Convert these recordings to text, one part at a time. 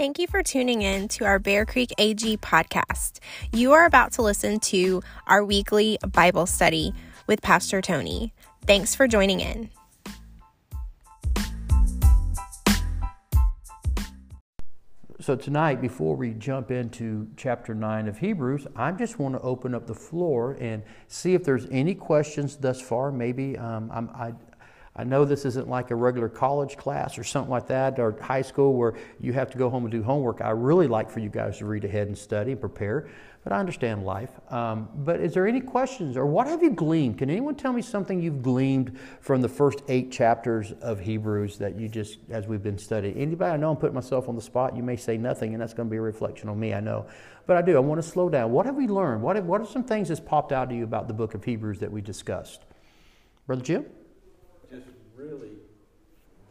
Thank you for tuning in to our Bear Creek AG podcast. You are about to listen to our weekly Bible study with Pastor Tony. Thanks for joining in. So, tonight, before we jump into chapter 9 of Hebrews, I just want to open up the floor and see if there's any questions thus far. Maybe um, i I know this isn't like a regular college class or something like that, or high school where you have to go home and do homework. I really like for you guys to read ahead and study and prepare, but I understand life. Um, but is there any questions, or what have you gleaned? Can anyone tell me something you've gleaned from the first eight chapters of Hebrews that you just, as we've been studying? Anybody? I know I'm putting myself on the spot. You may say nothing, and that's going to be a reflection on me, I know. But I do. I want to slow down. What have we learned? What, have, what are some things that's popped out to you about the book of Hebrews that we discussed? Brother Jim? Really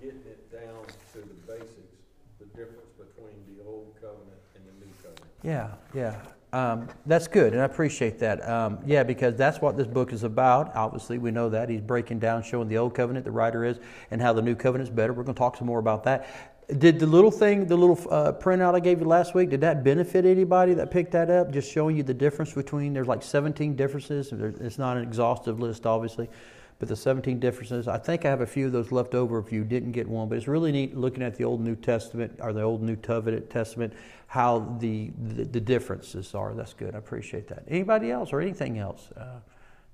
getting it down to the basics, the difference between the old covenant and the new covenant. Yeah, yeah. Um, that's good, and I appreciate that. Um, yeah, because that's what this book is about. Obviously, we know that. He's breaking down, showing the old covenant, the writer is, and how the new covenant is better. We're going to talk some more about that. Did the little thing, the little uh, printout I gave you last week, did that benefit anybody that picked that up? Just showing you the difference between, there's like 17 differences. It's not an exhaustive list, obviously but the 17 differences. I think I have a few of those left over if you didn't get one, but it's really neat looking at the Old New Testament or the Old New Testament, how the, the, the differences are. That's good. I appreciate that. Anybody else or anything else uh,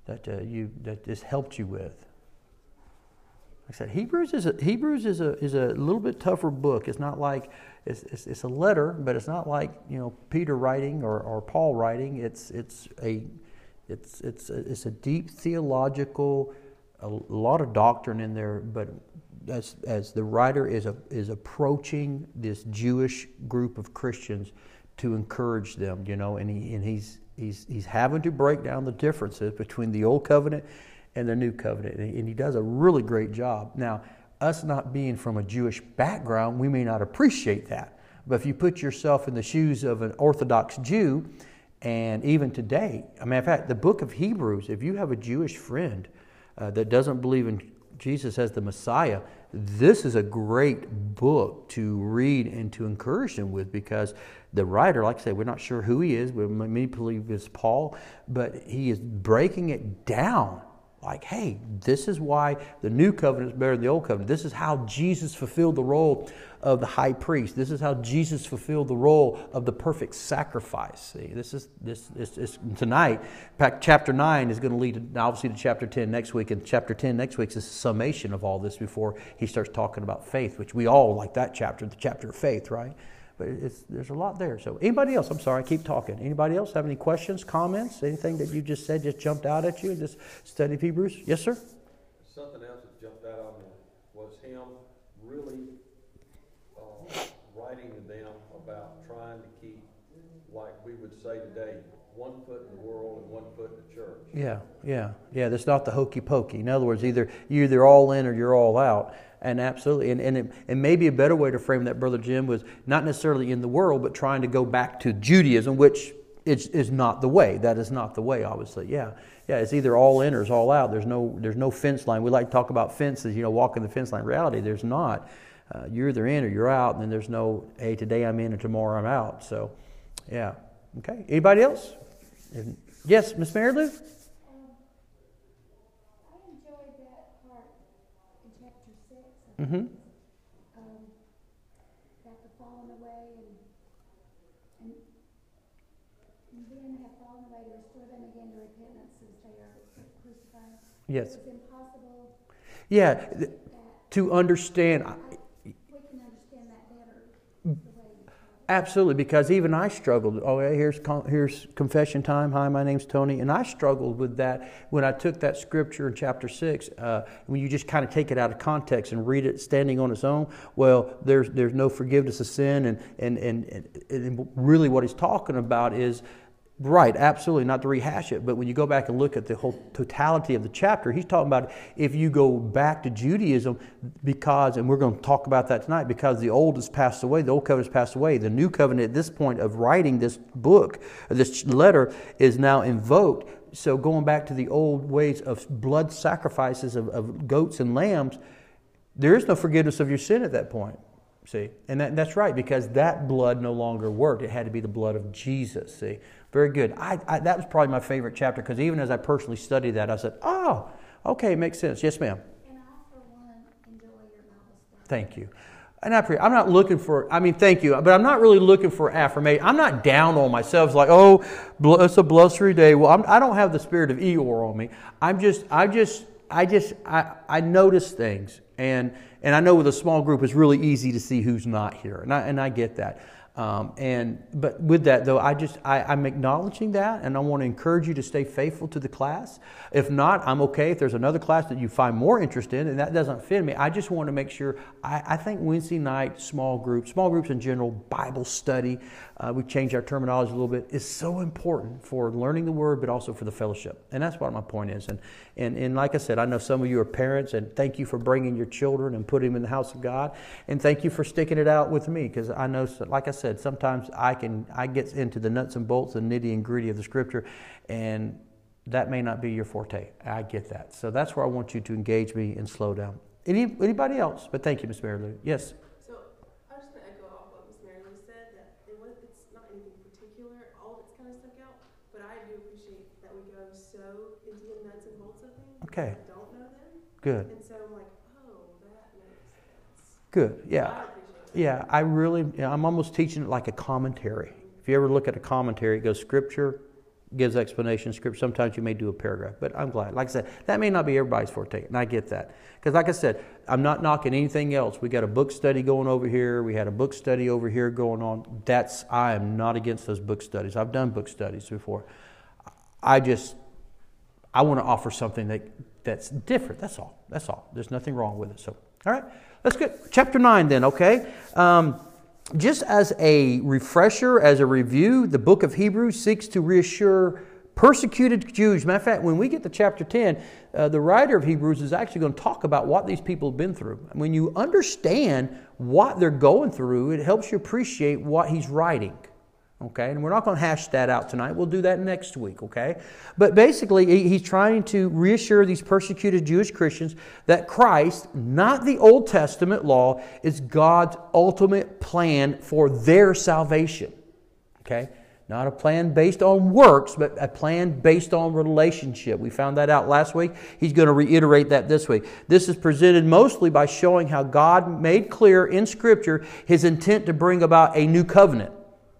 that uh, you that this helped you with? Like I said, Hebrews is a, Hebrews is a is a little bit tougher book. It's not like it's, it's, it's a letter, but it's not like you know Peter writing or, or Paul writing. It's it's a it's it's a, it's a deep theological a lot of doctrine in there, but as, as the writer is, a, is approaching this Jewish group of Christians to encourage them, you know, and, he, and he's, he's, he's having to break down the differences between the old covenant and the new covenant. And he does a really great job. Now, us not being from a Jewish background, we may not appreciate that. But if you put yourself in the shoes of an Orthodox Jew, and even today, I mean, in fact, the book of Hebrews, if you have a Jewish friend uh, that doesn't believe in Jesus as the Messiah, this is a great book to read and to encourage them with because the writer, like I say, we're not sure who he is. We many believe it's Paul, but he is breaking it down like, hey, this is why the new covenant is better than the old covenant. This is how Jesus fulfilled the role of the high priest. This is how Jesus fulfilled the role of the perfect sacrifice. See, this is this, this tonight. Chapter nine is going to lead obviously to chapter ten next week, and chapter ten next week is a summation of all this before he starts talking about faith, which we all like that chapter, the chapter of faith, right? But there's a lot there. So anybody else? I'm sorry, I keep talking. Anybody else have any questions, comments, anything that you just said just jumped out at you? Just study Hebrews. Yes, sir. Something else that jumped out on me was him really uh, writing to them about trying to keep, like we would say today, one foot in the world and one foot in the church. Yeah, yeah, yeah. That's not the hokey pokey. In other words, either you're either all in or you're all out. And absolutely, and, and, it, and maybe a better way to frame that, Brother Jim, was not necessarily in the world, but trying to go back to Judaism, which is, is not the way. That is not the way, obviously. Yeah, yeah. It's either all in or it's all out. There's no there's no fence line. We like to talk about fences, you know, walking the fence line. reality, there's not. Uh, you're either in or you're out, and then there's no, hey, today I'm in and tomorrow I'm out. So, yeah. Okay. Anybody else? Yes, Miss Mary Lou? Mm-hmm. Um, that the fallen away and and then have fallen away and, and, and then have fallen away to restore them again to repentance since they are crucified. Yes. It's impossible. Yeah, to understand. Absolutely, because even I struggled. Oh, here's here's confession time. Hi, my name's Tony, and I struggled with that when I took that scripture in chapter six. Uh, when you just kind of take it out of context and read it standing on its own, well, there's there's no forgiveness of sin, and and, and, and really what he's talking about is Right, absolutely, not to rehash it, but when you go back and look at the whole totality of the chapter, he's talking about if you go back to Judaism, because, and we're going to talk about that tonight, because the old has passed away, the old covenant has passed away. The new covenant at this point of writing this book, this letter, is now invoked. So going back to the old ways of blood sacrifices of, of goats and lambs, there is no forgiveness of your sin at that point. See, and that, that's right because that blood no longer worked. It had to be the blood of Jesus. See, very good. I, I that was probably my favorite chapter because even as I personally studied that, I said, "Oh, okay, makes sense." Yes, ma'am. And I, for one, enjoy your. Thank you. And I I'm not looking for, I mean, thank you, but I'm not really looking for affirmation. I'm not down on myself. It's like, oh, it's a blustery day. Well, I'm, I do not have the spirit of Eeyore on me. I'm just, I just, I just, I, I notice things. And, and I know with a small group, it's really easy to see who's not here. And I, and I get that. Um, and but with that though, I just I, I'm acknowledging that, and I want to encourage you to stay faithful to the class. If not, I'm okay. If there's another class that you find more interest in, and that doesn't fit me, I just want to make sure. I, I think Wednesday night small groups, small groups in general, Bible study, uh, we changed our terminology a little bit, is so important for learning the Word, but also for the fellowship. And that's what my point is. And, and, and like I said, I know some of you are parents, and thank you for bringing your children and putting them in the house of God. And thank you for sticking it out with me, because I know, like I said, sometimes I can I get into the nuts and bolts and nitty and gritty of the Scripture, and that may not be your forte. I get that. So that's where I want you to engage me and slow down. Any, anybody else? But thank you, Ms. Mary Lou. Yes. Okay. I don't know them. Good. So I'm like, oh, that makes sense. Good. Yeah. I yeah, I really, I'm almost teaching it like a commentary. If you ever look at a commentary, it goes scripture, gives explanation, scripture. Sometimes you may do a paragraph, but I'm glad. Like I said, that may not be everybody's forte, and I get that. Because, like I said, I'm not knocking anything else. We got a book study going over here. We had a book study over here going on. That's I am not against those book studies. I've done book studies before. I just I want to offer something that, that's different. That's all. That's all. There's nothing wrong with it. So, all right, let's get chapter 9 then, okay? Um, just as a refresher, as a review, the book of Hebrews seeks to reassure persecuted Jews. Matter of fact, when we get to chapter 10, uh, the writer of Hebrews is actually going to talk about what these people have been through. When you understand what they're going through, it helps you appreciate what he's writing. Okay, and we're not going to hash that out tonight. We'll do that next week, okay? But basically, he's trying to reassure these persecuted Jewish Christians that Christ, not the Old Testament law, is God's ultimate plan for their salvation. Okay? Not a plan based on works, but a plan based on relationship. We found that out last week. He's going to reiterate that this week. This is presented mostly by showing how God made clear in Scripture his intent to bring about a new covenant.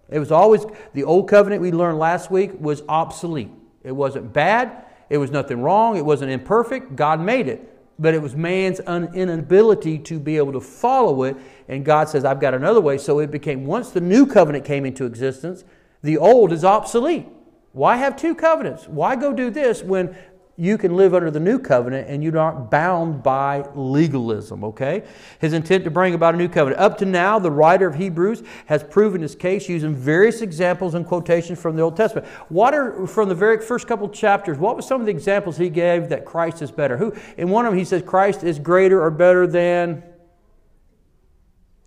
It was always, the old covenant we learned last week was obsolete. It wasn't bad, it was nothing wrong, it wasn't imperfect. God made it. But it was man's inability to be able to follow it. And God says, I've got another way. So it became, once the new covenant came into existence, the old is obsolete. Why have two covenants? Why go do this when you can live under the new covenant and you aren't bound by legalism, okay? His intent to bring about a new covenant. Up to now, the writer of Hebrews has proven his case using various examples and quotations from the Old Testament. What are, from the very first couple chapters, what were some of the examples he gave that Christ is better? Who, in one of them, he says Christ is greater or better than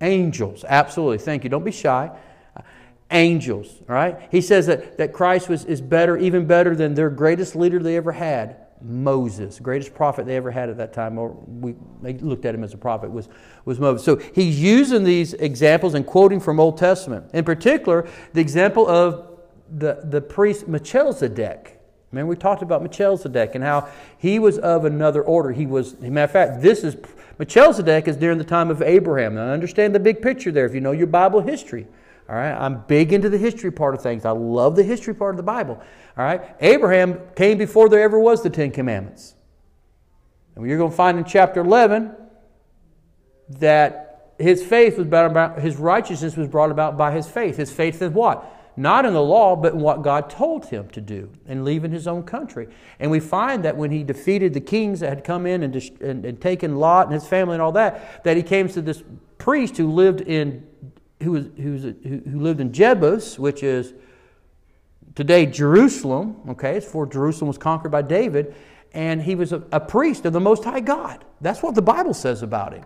angels. Absolutely. Thank you. Don't be shy angels, all right? He says that, that Christ was, is better, even better than their greatest leader they ever had, Moses. greatest prophet they ever had at that time, or we they looked at him as a prophet, was, was Moses. So he's using these examples and quoting from Old Testament. In particular, the example of the, the priest Melchizedek. Remember, we talked about Melchizedek and how he was of another order. He was, matter of fact, this is Melchizedek is during the time of Abraham. Now, understand the big picture there if you know your Bible history. All right, I'm big into the history part of things. I love the history part of the Bible. All right, Abraham came before there ever was the Ten Commandments. And you're going to find in chapter 11 that his faith was brought about, his righteousness was brought about by his faith. His faith is what? Not in the law, but in what God told him to do and leaving his own country. And we find that when he defeated the kings that had come in and, and, and taken Lot and his family and all that, that he came to this priest who lived in who, was, who, was, who lived in Jebus, which is today Jerusalem, okay, it's before Jerusalem was conquered by David, and he was a, a, priest of the Most High God. That's what the Bible says about him.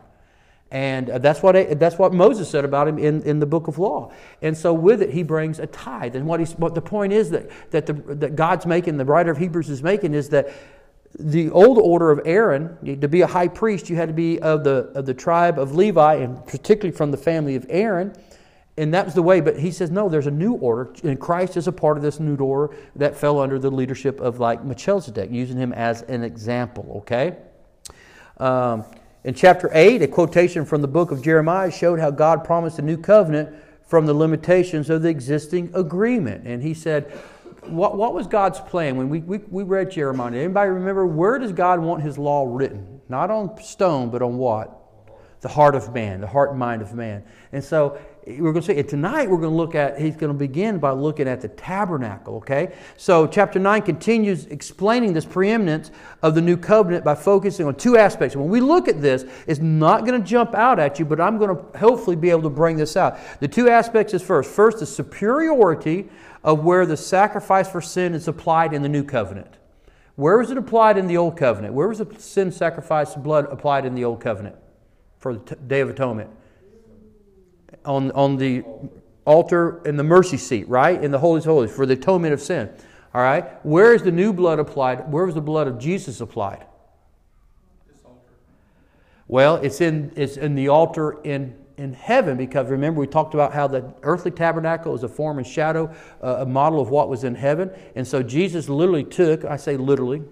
And uh, that's what, that's what Moses said about him in, in the book of law. And so with it, he brings a tithe. And what, he's, what the point is that, that, the, that God's making, the writer of Hebrews is making, is that the old order of Aaron, to be a high priest, you had to be of the, of the tribe of Levi, and particularly from the family of Aaron. And that was the way, but he says, no, there's a new order, and Christ is a part of this new order that fell under the leadership of like Melchizedek, using him as an example, okay? Um, in chapter 8, a quotation from the book of Jeremiah showed how God promised a new covenant from the limitations of the existing agreement. And he said, what, what was God's plan when we, we, we read Jeremiah? Anybody remember where does God want his law written? Not on stone, but on what? The heart of man, the heart and mind of man. And so we're going to see, tonight we're going to look at, he's going to begin by looking at the tabernacle, okay? So chapter 9 continues explaining this preeminence of the new covenant by focusing on two aspects. When we look at this, it's not going to jump out at you, but I'm going to hopefully be able to bring this out. The two aspects is first, first, the superiority of where the sacrifice for sin is applied in the new covenant. Where was it applied in the old covenant? Where was the sin sacrifice blood applied in the old covenant for the Day of Atonement? on, on the altar in the mercy seat, right? In the of Holies for the atonement of sin. All right? Where is the new blood applied? Where was the blood of Jesus applied? This altar. Well, it's in, it's in the altar in, in heaven because remember we talked about how the earthly tabernacle is a form and shadow, uh, a model of what was in heaven. And so Jesus literally took, I say literally,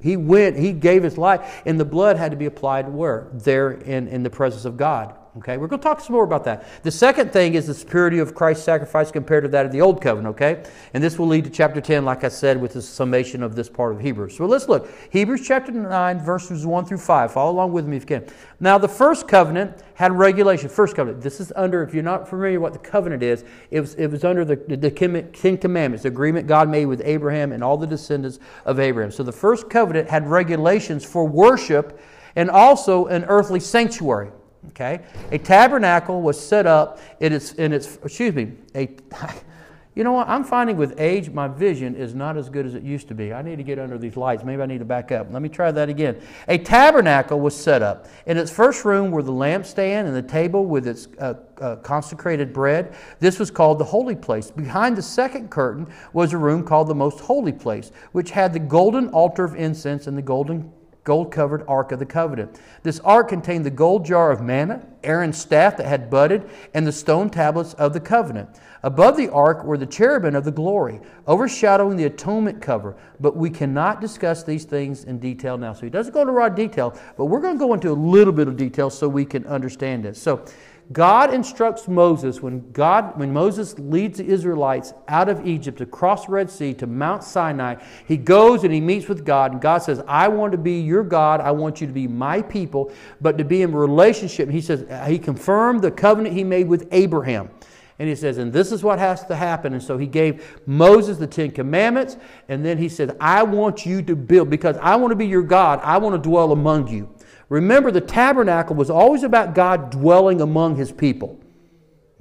he went, he gave his life, and the blood had to be applied where? There in, in the presence of God. Okay, we're going to talk some more about that. The second thing is the superiority of Christ's sacrifice compared to that of the old covenant, okay? And this will lead to chapter 10, like I said, with the summation of this part of Hebrews. So let's look. Hebrews chapter 9, verses 1 through 5. Follow along with me if you can. Now, the first covenant had regulation. First covenant. This is under, if you're not familiar what the covenant is, it was, it was under the, the Ten Commandments, the agreement God made with Abraham and all the descendants of Abraham. So the first covenant had regulations for worship and also an earthly sanctuary. Okay? A tabernacle was set up in its, in its excuse me, a, you know what? I'm finding with age, my vision is not as good as it used to be. I need to get under these lights. Maybe I need to back up. Let me try that again. A tabernacle was set up. In its first room were the lampstand and the table with its uh, uh, consecrated bread. This was called the holy place. Behind the second curtain was a room called the most holy place, which had the golden altar of incense and the golden gold covered Ark of the Covenant. This ark contained the gold jar of manna, Aaron's staff that had budded, and the stone tablets of the covenant. Above the ark were the cherubim of the glory, overshadowing the atonement cover. But we cannot discuss these things in detail now. So he doesn't go into raw detail, but we're going to go into a little bit of detail so we can understand this. So God instructs Moses when God when Moses leads the Israelites out of Egypt across the Red Sea to Mount Sinai, he goes and he meets with God and God says, "I want to be your God. I want you to be my people, but to be in relationship." He says he confirmed the covenant he made with Abraham. And he says, and this is what has to happen. And so he gave Moses the Ten Commandments. And then he said, I want you to build, because I want to be your God. I want to dwell among you. Remember, the tabernacle was always about God dwelling among his people.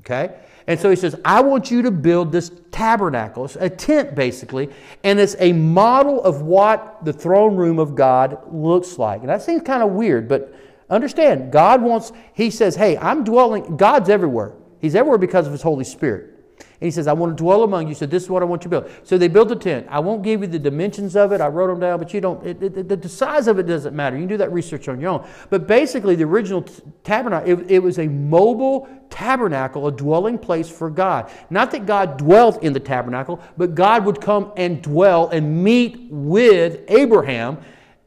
Okay? And so he says, I want you to build this tabernacle. It's a tent, basically, and it's a model of what the throne room of God looks like. And that seems kind of weird, but understand, God wants, he says, hey, I'm dwelling, God's everywhere. He's everywhere because of his Holy Spirit. And he says, I want to dwell among you. So this is what I want you to build. So they built a tent. I won't give you the dimensions of it. I wrote them down, but you don't, it, it, the size of it doesn't matter. You can do that research on your own. But basically, the original t- tabernacle, it, it was a mobile tabernacle, a dwelling place for God. Not that God dwelt in the tabernacle, but God would come and dwell and meet with Abraham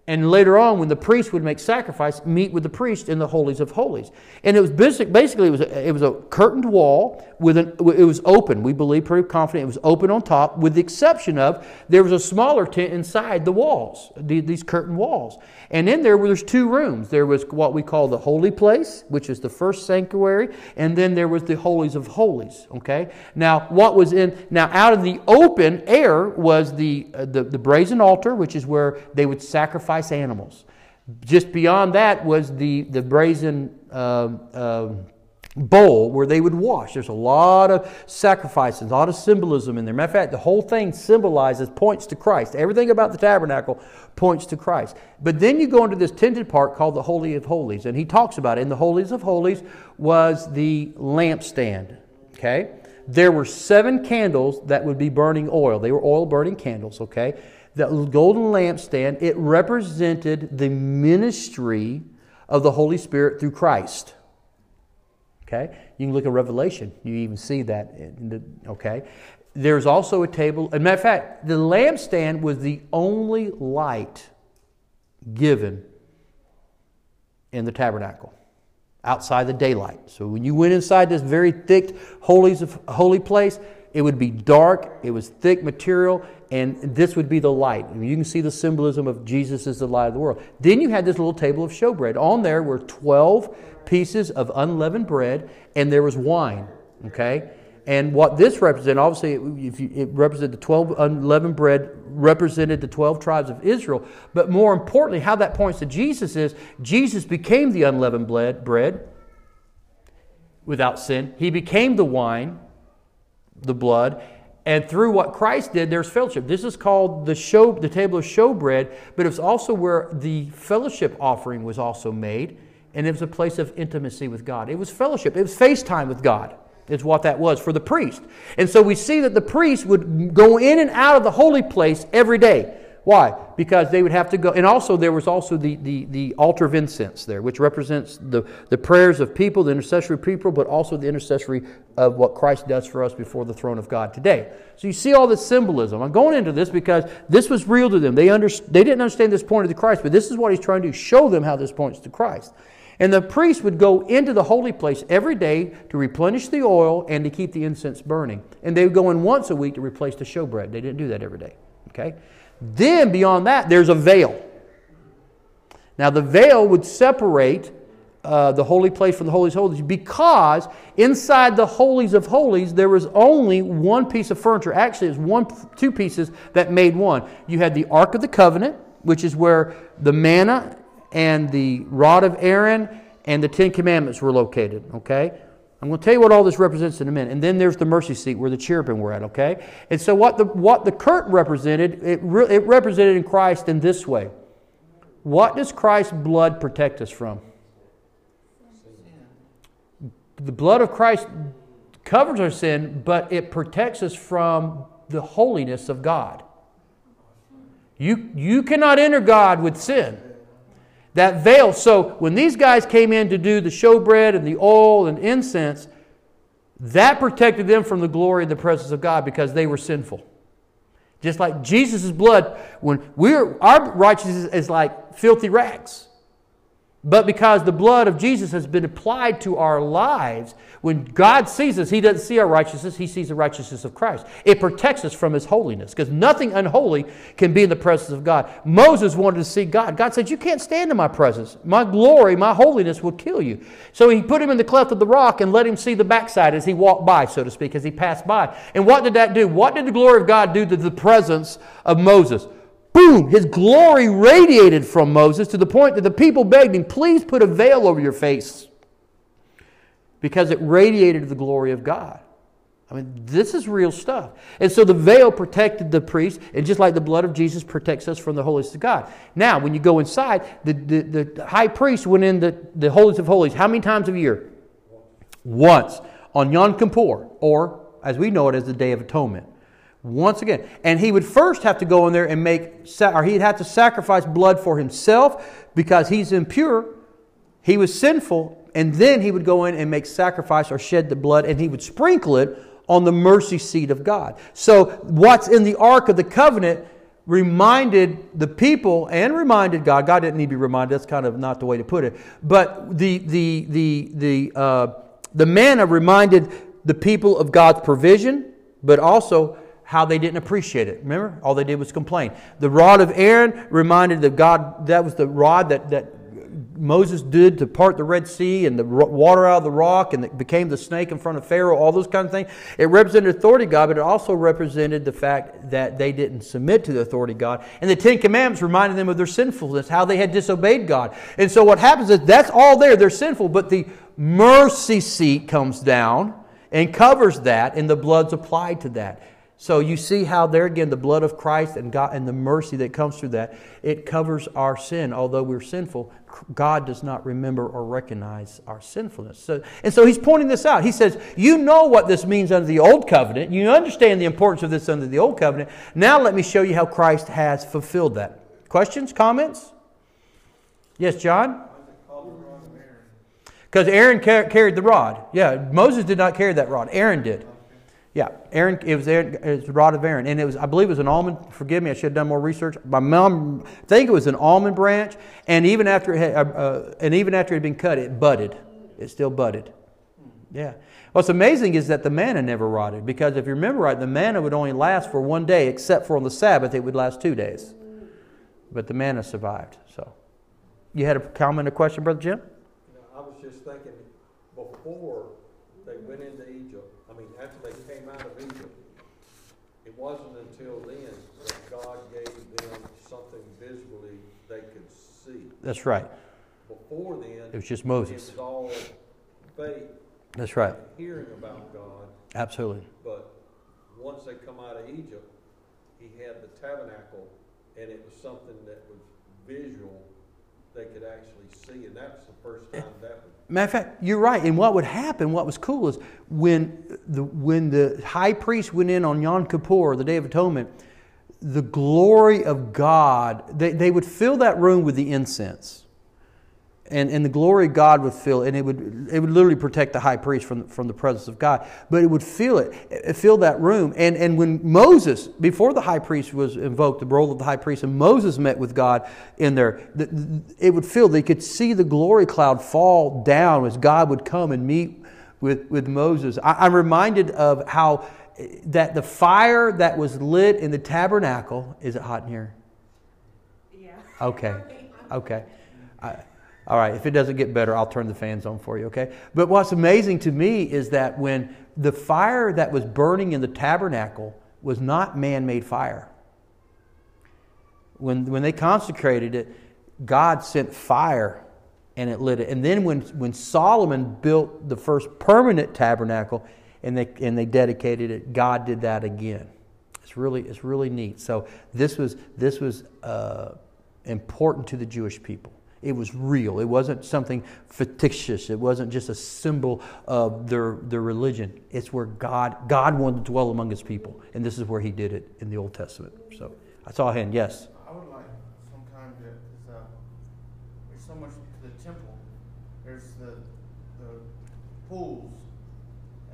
and later on, when the priest would make sacrifice, meet with the priest in the holies of holies. And it was basic, basically it was a, it was a curtained wall with an it was open. We believe pretty confident it was open on top, with the exception of there was a smaller tent inside the walls, the, these curtain walls. And in there there's two rooms. There was what we call the holy place, which is the first sanctuary, and then there was the holies of holies. Okay. Now what was in now out of the open air was the uh, the, the brazen altar, which is where they would sacrifice sacrifice animals. Just beyond that was the, the brazen uh, uh, bowl where they would wash. There's a lot of sacrifices, a lot of symbolism in there. Matter of fact, the whole thing symbolizes, points to Christ. Everything about the tabernacle points to Christ. But then you go into this tinted part called the Holy of Holies, and he talks about it. And the Holies of Holies was the lampstand. Okay? There were seven candles that would be burning oil. They were oil burning candles, okay? The golden lampstand, it represented the ministry of the Holy Spirit through Christ. Okay? You can look at Revelation. You even see that. Okay? There's also a table. As a matter of fact, the lampstand was the only light given in the tabernacle outside the daylight. So when you went inside this very thick holies of holy place, it would be dark, it was thick material, and this would be the light. You can see the symbolism of Jesus as the light of the world. Then you had this little table of showbread. On there were 12 pieces of unleavened bread, and there was wine. Okay? And what this represented, obviously, it, it represented the 12 unleavened bread, represented the 12 tribes of Israel. But more importantly, how that points to Jesus is Jesus became the unleavened bread without sin. He became the wine, the blood, and through what Christ did, there's fellowship. This is called the show, the table of showbread, but it's also where the fellowship offering was also made, and it was a place of intimacy with God. It was fellowship. It was FaceTime with God is what that was for the priest. And so we see that the priest would go in and out of the holy place every day. Why? Because they would have to go. And also, there was also the, the, the altar of incense there, which represents the, the prayers of people, the intercessory people, but also the intercessory of what Christ does for us before the throne of God today. So you see all this symbolism. I'm going into this because this was real to them. They, under, they didn't understand this pointed to Christ, but this is what he's trying to show them how this points to Christ. And the priest would go into the holy place every day to replenish the oil and to keep the incense burning. And they would go in once a week to replace the showbread. They didn't do that every day. Okay? Then beyond that, there's a veil. Now the veil would separate uh, the holy place from the holies of holies because inside the holies of holies there was only one piece of furniture. Actually, it was one, two pieces that made one. You had the Ark of the Covenant, which is where the manna and the rod of Aaron and the Ten Commandments were located, okay? I'm going to tell you what all this represents in a minute. And then there's the mercy seat where the cherubim were at, okay? And so what the, what the curtain represented, it, re, it represented in Christ in this way. What does Christ's blood protect us from? The blood of Christ covers our sin, but it protects us from the holiness of God. You, you cannot enter God with sin. That veil. So when these guys came in to do the showbread and the oil and incense, that protected them from the glory and the presence of God because they were sinful. Just like Jesus' blood, when we're our righteousness is like filthy rags. But because the blood of Jesus has been applied to our lives, when God sees us, He doesn't see our righteousness, He sees the righteousness of Christ. It protects us from His holiness because nothing unholy can be in the presence of God. Moses wanted to see God. God said, You can't stand in my presence. My glory, my holiness will kill you. So He put him in the cleft of the rock and let him see the backside as he walked by, so to speak, as he passed by. And what did that do? What did the glory of God do to the presence of Moses? Boom, his glory radiated from Moses to the point that the people begged him, please put a veil over your face because it radiated the glory of God. I mean, this is real stuff. And so the veil protected the priest, and just like the blood of Jesus protects us from the holies of God. Now, when you go inside, the, the, the high priest went in the, the holies of holies how many times a year? Once. On Yom Kippur, or as we know it as the Day of Atonement. Once again. And he would first have to go in there and make, or he'd have to sacrifice blood for himself because he's impure. He was sinful. And then he would go in and make sacrifice or shed the blood and he would sprinkle it on the mercy seat of God. So, what's in the Ark of the Covenant reminded the people and reminded God. God didn't need to be reminded. That's kind of not the way to put it. But the, the, the, the, uh, the manna reminded the people of God's provision, but also how they didn't appreciate it. Remember? All they did was complain. The rod of Aaron reminded that God, that was the rod that, that Moses did to part the Red Sea and the water out of the rock and it became the snake in front of Pharaoh, all those kind of things. It represented authority God, but it also represented the fact that they didn't submit to the authority God. And the Ten Commandments reminded them of their sinfulness, how they had disobeyed God. And so what happens is that's all there. They're sinful, but the mercy seat comes down and covers that, and the blood's applied to that. So you see how there again the blood of Christ and God and the mercy that comes through that it covers our sin. Although we're sinful, God does not remember or recognize our sinfulness. So, and so he's pointing this out. He says, "You know what this means under the old covenant. You understand the importance of this under the old covenant. Now let me show you how Christ has fulfilled that." Questions, comments? Yes, John. Because Aaron car- carried the rod. Yeah, Moses did not carry that rod. Aaron did. Yeah, Aaron. It was Aaron, it rod of Aaron, and it was. I believe it was an almond. Forgive me, I should have done more research. My mom, I think it was an almond branch, and even after it had, uh, uh, and even after it had been cut, it budded. It still budded. Yeah. What's amazing is that the manna never rotted, because if you remember right, the manna would only last for one day, except for on the Sabbath, it would last two days. But the manna survived. So, you had a comment, a question, brother Jim? Know, I was just thinking, before they went into Egypt, mean, after they came out of Egypt, it wasn't until then that God gave them something visually they could see. That's right. Before then, It was just it Moses. was all faith, That's right. hearing about God, Absolutely. but once they come out of Egypt, he had the tabernacle, and it was something that was visual, they could actually see, and that's the first eh, time that was Matter of fact, you're right. And what would happen, what was cool is when the, when the high priest went in on Yom Kippur, the Day of Atonement, the glory of God, they, they would fill that room with the incense. And, and the glory of God would fill, and it would, it would literally protect the high priest from, from the presence of God. But it would fill it, it filled that room. And, and when Moses, before the high priest was invoked, the role of the high priest, and Moses met with God in there, the, the- it would fill, they could see the glory cloud fall down as God would come and meet with, with Moses. I, I'm reminded of how eh, that the fire that was lit in the tabernacle, is it hot in here? Yeah. Okay. Okay. I, all right. If it doesn't get better, I'll turn the fans on for you. Okay. But what's amazing to me is that when the fire that was burning in the tabernacle was not man-made fire. When when they consecrated it, God sent fire and it lit it. And then when when Solomon built the first permanent tabernacle and they and they dedicated it, God did that again. It's really it's really neat. So this was this was uh, important to the Jewish people. It was real. It wasn't something fictitious. It wasn't just a symbol of their their religion. It's where God God wanted to dwell among His people, and this is where He did it in the Old Testament. So I saw a hand. Yes. I would like sometime to, cause, uh, there's so much to the temple. There's the, the pools,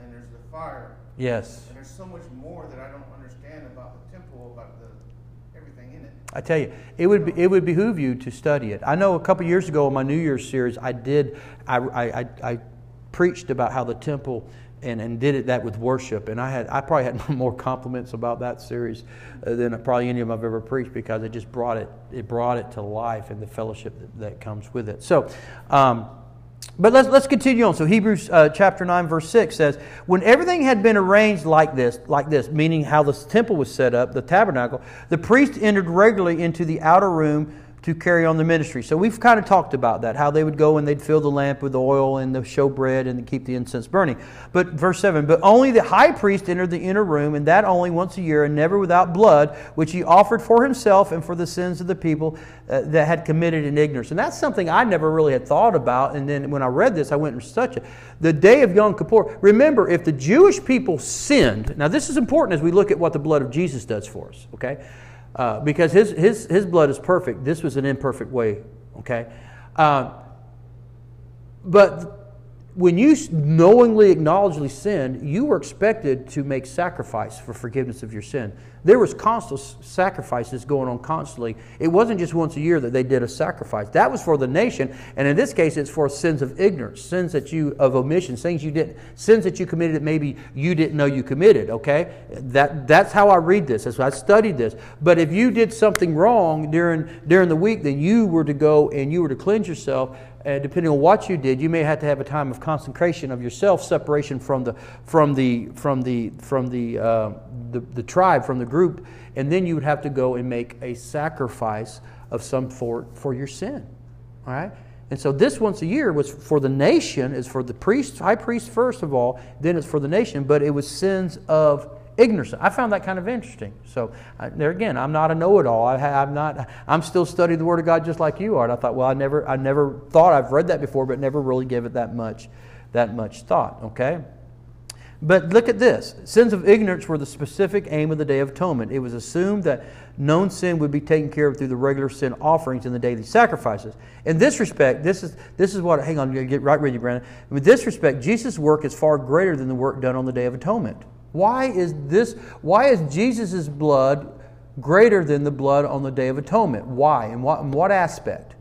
and there's the fire, Yes. and there's so much more that I don't understand about the temple, about the, everything in it. I tell you, it would be, it would behoove you to study it. I know a couple years ago in my New Year's series, I did I, I, I, preached about how the temple and, and did it that with worship, and I had I probably had more compliments about that series uh, than probably any of them I've ever preached because it just brought it it brought it to life and the fellowship that, that comes with it. So. Um, but let's, let's continue on. So Hebrews uh, chapter 9, verse 6 says, When everything had been arranged like this, like this, meaning how the temple was set up, the tabernacle, the priest entered regularly into the outer room to carry on the ministry. So we've kind of talked about that, how they would go and they'd fill the lamp with oil and the showbread and keep the incense burning. But verse 7, but only the high priest entered the inner room, and that only once a year, and never without blood, which he offered for himself and for the sins of the people uh, that had committed in ignorance. And that's something I never really had thought about. And then when I read this, I went and such it. The day of Yom Kippur, remember, if the Jewish people sinned, now this is important as we look at what the blood of Jesus does for us, okay? Uh, because his, his, his blood is perfect. This was an imperfect way, okay? Uh, but when you knowingly, acknowledgely sinned, you were expected to make sacrifice for forgiveness of your sin. There was constant sacrifices going on constantly. It wasn't just once a year that they did a sacrifice. That was for the nation, and in this case, it's for sins of ignorance, sins that you of omission, things you didn't, sins that you committed that maybe you didn't know you committed. Okay, that that's how I read this. That's why I studied this. But if you did something wrong during during the week, then you were to go and you were to cleanse yourself uh, depending on what you did, you may have to have a time of consecration of yourself, separation from the from the from the from the, uh, the the tribe, from the group, and then you would have to go and make a sacrifice of some sort for your sin. All right. And so this once a year was for the nation, is for the priest, high priest first of all, then it's for the nation, but it was sins of ignorance. I found that kind of interesting. So uh, there again, I'm not a know-it-all. I, am not. I'm still studying the Word of God just like you are. And I thought, well, I never, I never thought I've read that before, but never really gave it that much, that much thought. Okay. But look at this. Sins of ignorance were the specific aim of the Day of Atonement. It was assumed that known sin would be taken care of through the regular sin offerings and the daily sacrifices. In this respect, this is, this is what, hang on, I'm going to get right with you, Brandon. In this respect, Jesus' work is far greater than the work done on the Day of Atonement. Why is this, why is Jesus' blood greater than the blood on the Day of Atonement? Why? In what, in what aspect?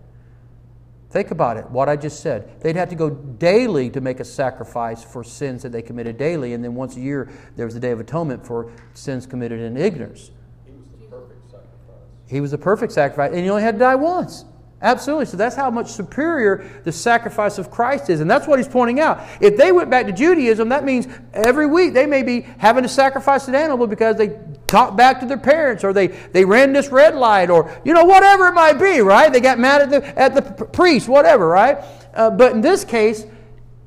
Think about it, what I just said. They'd have to go daily to make a sacrifice for sins that they committed daily, and then once a year there was the Day of Atonement for sins committed in ignorance. He was the perfect sacrifice. He was the perfect sacrifice, and he only had to die once. Absolutely. So that's how much superior the sacrifice of Christ is. And that's what he's pointing out. If they went back to Judaism, that means every week they may be having to sacrifice an animal because they talked back to their parents or they, they ran this red light or, you know, whatever it might be, right? They got mad at the, at the priest, whatever, right? Uh, but in this case,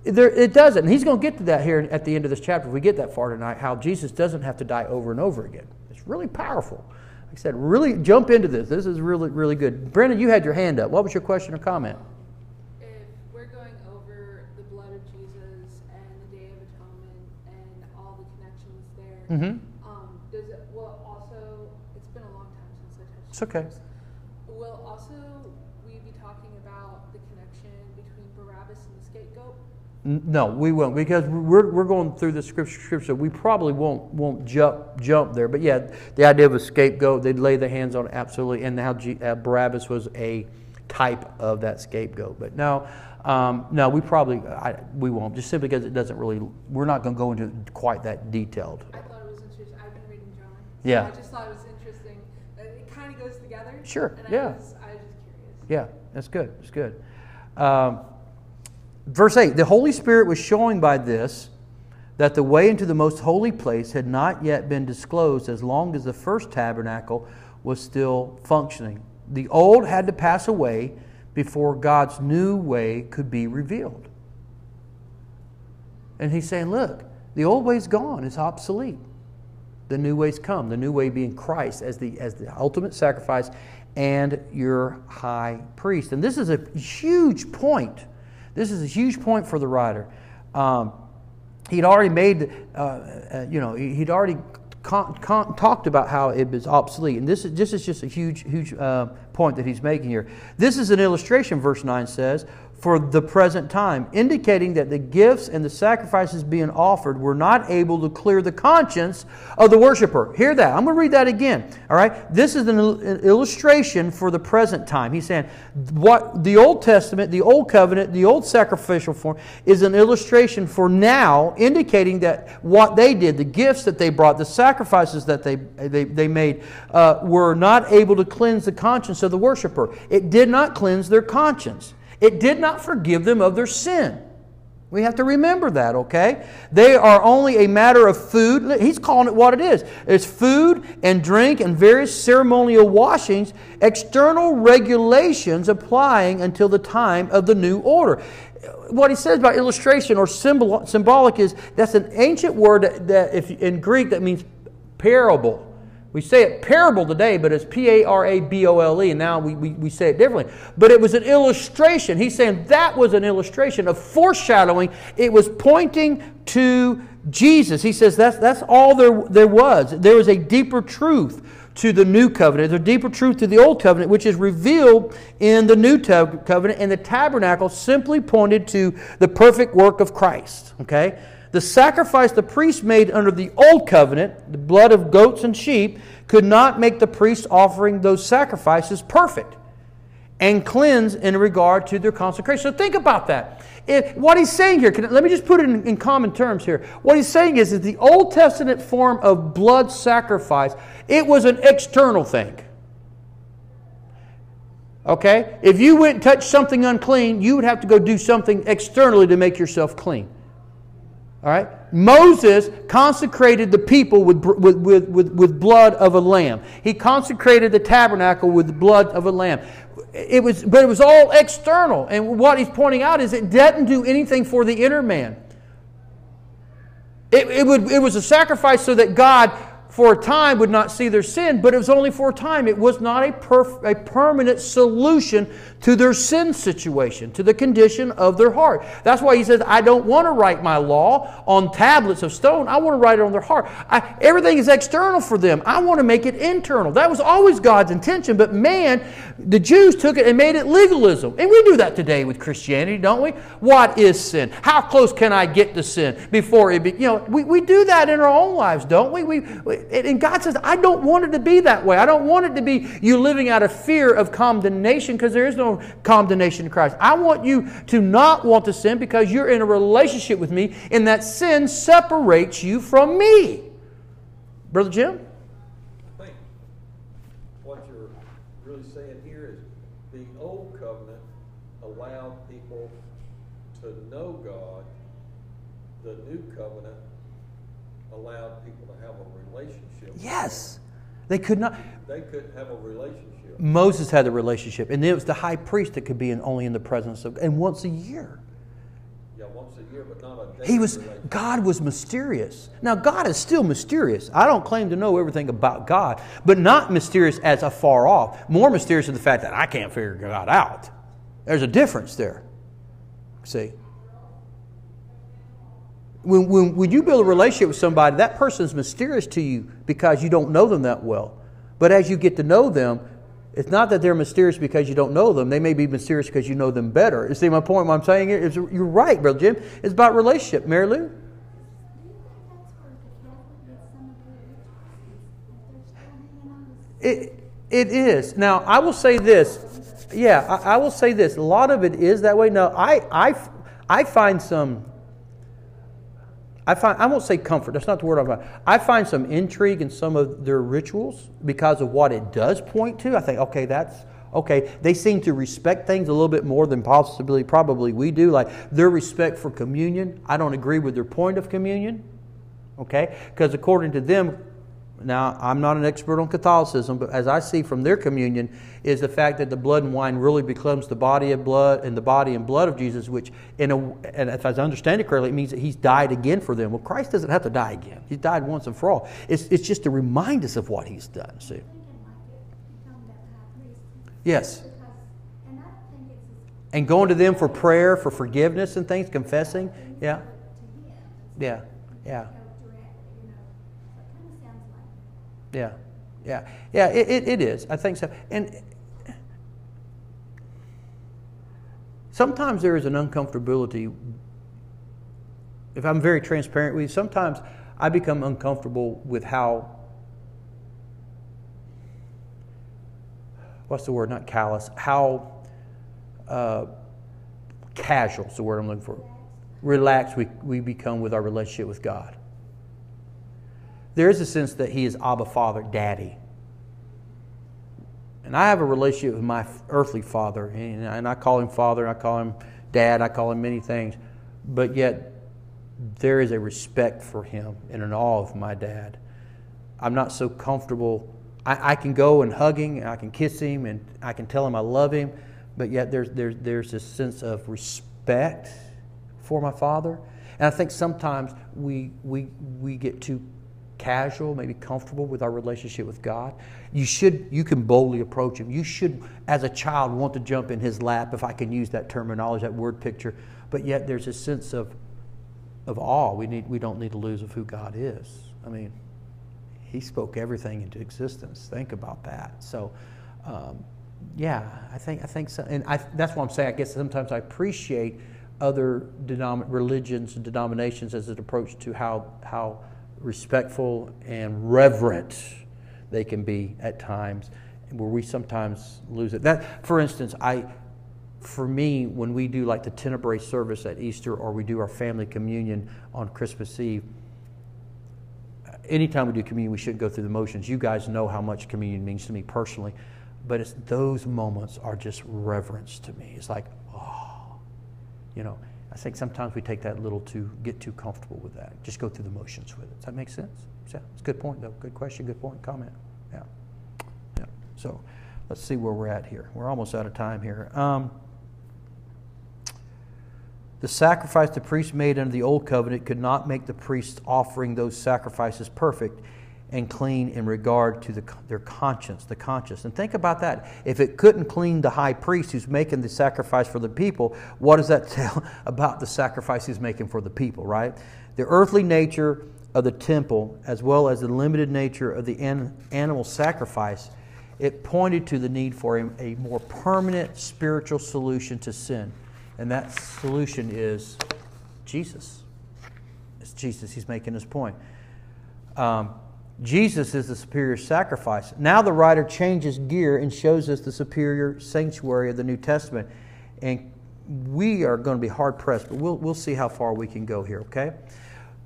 there, it doesn't. And he's going to get to that here at the end of this chapter if we get that far tonight, how Jesus doesn't have to die over and over again. It's really powerful. I said, really jump into this. This is really, really good. Brendan, you had your hand up. What was your question or comment? If we're going over the blood of Jesus and the Day of Atonement and all the connections there, Mm-hmm. um, does it, will also, it's been a long time since I touched It's okay. this. Will also we be talking about the connection between Barabbas and the scapegoat? N- No, we won't because we're, we're going through the scripture, scripture. We probably won't won't jump jump there. But yeah, the idea of a scapegoat, they'd lay their hands on it, absolutely, and how G, uh, Barabbas was a type of that scapegoat. But no, um, no, we probably I, we won't just simply because it doesn't really. We're not going to go into quite that detailed. I thought it was interesting. I've been reading John. Yeah. I just thought it was interesting. It kind of goes together. Sure, And yeah. I was, I was just curious. Yeah, that's good. That's good. Um, verse 8 The Holy Spirit was showing by this that the way into the most holy place had not yet been disclosed as long as the first tabernacle was still functioning. The old had to pass away before God's new way could be revealed. And he's saying, Look, the old way's gone, it's obsolete the new way's come the new way being christ as the as the ultimate sacrifice and your high priest and this is a huge point this is a huge point for the writer. Um, he'd already made uh, uh, you know he'd already con- con- talked about how it was obsolete. And this is, this is just a huge huge uh, point that he's making here. This is an illustration verse 9 says for the present time, indicating that the gifts and the sacrifices being offered were not able to clear the conscience of the worshiper. Hear that. I'm going to read that again. All right? This is an illustration for the present time. He's saying what the Old Testament, the Old Covenant, the Old sacrificial form is an illustration for now, indicating that what they did, the gifts that they brought, the sacrifices that they, they, they made, uh, were not able to cleanse the conscience of the worshiper. It did not cleanse their conscience. It did not forgive them of their sin. We have to remember that, okay? They are only a matter of food. He's calling it what it is. It's food and drink and various ceremonial washings, external regulations applying until the time of the new order. What he says about illustration or symbol, symbolic is that's an ancient word that, that if in Greek that means parable. We say it parable today, but it's P A R A B O L E, and now we, we, we say it differently. But it was an illustration. He's saying that was an illustration of foreshadowing. It was pointing to Jesus. He says that's, that's all there, there was. There was a deeper truth to the new covenant. There's a deeper truth to the old covenant, which is revealed in the new covenant, and the tabernacle simply pointed to the perfect work of Christ. Okay? The sacrifice the priest made under the old covenant, the blood of goats and sheep, could not make the priest offering those sacrifices perfect and cleanse in regard to their consecration. So think about that. If, what he's saying here, can, let me just put it in, in common terms here. What he's saying is that the Old Testament form of blood sacrifice, it was an external thing. Okay? If you went and touched something unclean, you would have to go do something externally to make yourself clean. All right? Moses consecrated the people with, with, with, with, with blood of a lamb. He consecrated the tabernacle with the blood of a lamb. It was, but it was all external. And what he's pointing out is it doesn't do anything for the inner man. It, it, would, it was a sacrifice so that God for a time would not see their sin, but it was only for a time. It was not a, perf- a permanent solution to their sin situation, to the condition of their heart. That's why he says, I don't want to write my law on tablets of stone. I want to write it on their heart. I, everything is external for them. I want to make it internal. That was always God's intention, but man, the Jews took it and made it legalism. And we do that today with Christianity, don't we? What is sin? How close can I get to sin before it be, you know, we, we do that in our own lives, don't we? we, we and God says, I don't want it to be that way. I don't want it to be you living out of fear of condemnation because there is no condemnation in Christ. I want you to not want to sin because you're in a relationship with me and that sin separates you from me. Brother Jim? I think what you're really saying here is the old covenant allowed people to know God. The new covenant allowed people to have a relationship. Yes. They could not. They couldn't have a relationship. Moses had the relationship, and then it was the high priest that could be in, only in the presence of, and once a year. Yeah, once a year, but not a day. He was God was mysterious. Now God is still mysterious. I don't claim to know everything about God, but not mysterious as afar off. More mysterious in the fact that I can't figure God out. There's a difference there. See. When, when, when you build a relationship with somebody, that person's mysterious to you because you don't know them that well. But as you get to know them, it's not that they're mysterious because you don't know them. They may be mysterious because you know them better. You see my point? What I'm saying is you're right, Brother Jim. It's about relationship. Mary Lou? It, it is. Now, I will say this. Yeah, I, I will say this. A lot of it is that way. No, I, I, I find some. I find I won't say comfort. That's not the word I'm about. I find some intrigue in some of their rituals because of what it does point to. I think, okay, that's okay. They seem to respect things a little bit more than possibly probably we do. Like their respect for communion. I don't agree with their point of communion. Okay, because according to them, now I'm not an expert on Catholicism, but as I see from their communion, is the fact that the blood and wine really becomes the body of blood and the body and blood of Jesus, which in a and if I understand it correctly, it means that He's died again for them. Well, Christ doesn't have to die again; He's died once and for all. It's it's just to remind us of what He's done. See? Yes. And going to them for prayer, for forgiveness and things, confessing. Yeah. Yeah. Yeah. Go direct, you know. So it kind of sounds like Yeah, yeah, yeah. It, it, it is. I think so. And sometimes there is an uncomfortability. If I'm very transparent with you, sometimes I become uncomfortable with how. What's the word? Not callous. How uh, casual is the word I'm looking for. Relaxed we, we become with our relationship with God there is a sense that he is Abba Father, Daddy. And I have a relationship with my earthly father, and I call him Father, I call him Dad, I call him many things, but yet there is a respect for him and an awe of my dad. I'm not so comfortable. I, I can go and hug him, and I can kiss him, and I can tell him I love him, but yet there's, there's, there's this sense of respect for my father. And I think sometimes we, we, we get too casual, maybe comfortable with our relationship with God. You should, you can boldly approach Him. You should, as a child, want to jump in His lap, if I can use that terminology, that word picture. But yet, there's a sense of, of awe. We need, we don't need to lose of who God is. I mean, He spoke everything into existence. Think about that. So, um, yeah, I think, I think so. And I, that's what I'm saying. I guess sometimes I appreciate other denom- religions and denominations as an approach to how how respectful and reverent they can be at times, where we sometimes lose it. That, for instance, I, for me, when we do like the Tenebrae service at Easter or we do our family communion on Christmas Eve, anytime we do communion, we shouldn't go through the motions. You guys know how much communion means to me personally, but it's those moments are just reverence to me. It's like, oh, you know. I think sometimes we take that little too, get too comfortable with that. Just go through the motions with it. Does that make sense? Yeah, it's a good point, though. Good question, good point, comment. Yeah. Yeah. So let's see where we're at here. We're almost out of time here. Um, The sacrifice the priest made under the old covenant could not make the priests offering those sacrifices perfect and clean in regard to the, their conscience, the conscience. And think about that. If it couldn't clean the high priest who's making the sacrifice for the people, what does that tell about the sacrifice he's making for the people, right? The earthly nature of the temple, as well as the limited nature of the an, animal sacrifice, it pointed to the need for a, a more permanent spiritual solution to sin. And that solution is Jesus. It's Jesus. He's making his point. Um, Jesus is the superior sacrifice. Now the writer changes gear and shows us the superior sanctuary of the New Testament. And we are going to be hard pressed, but we'll, we'll see how far we can go here, okay?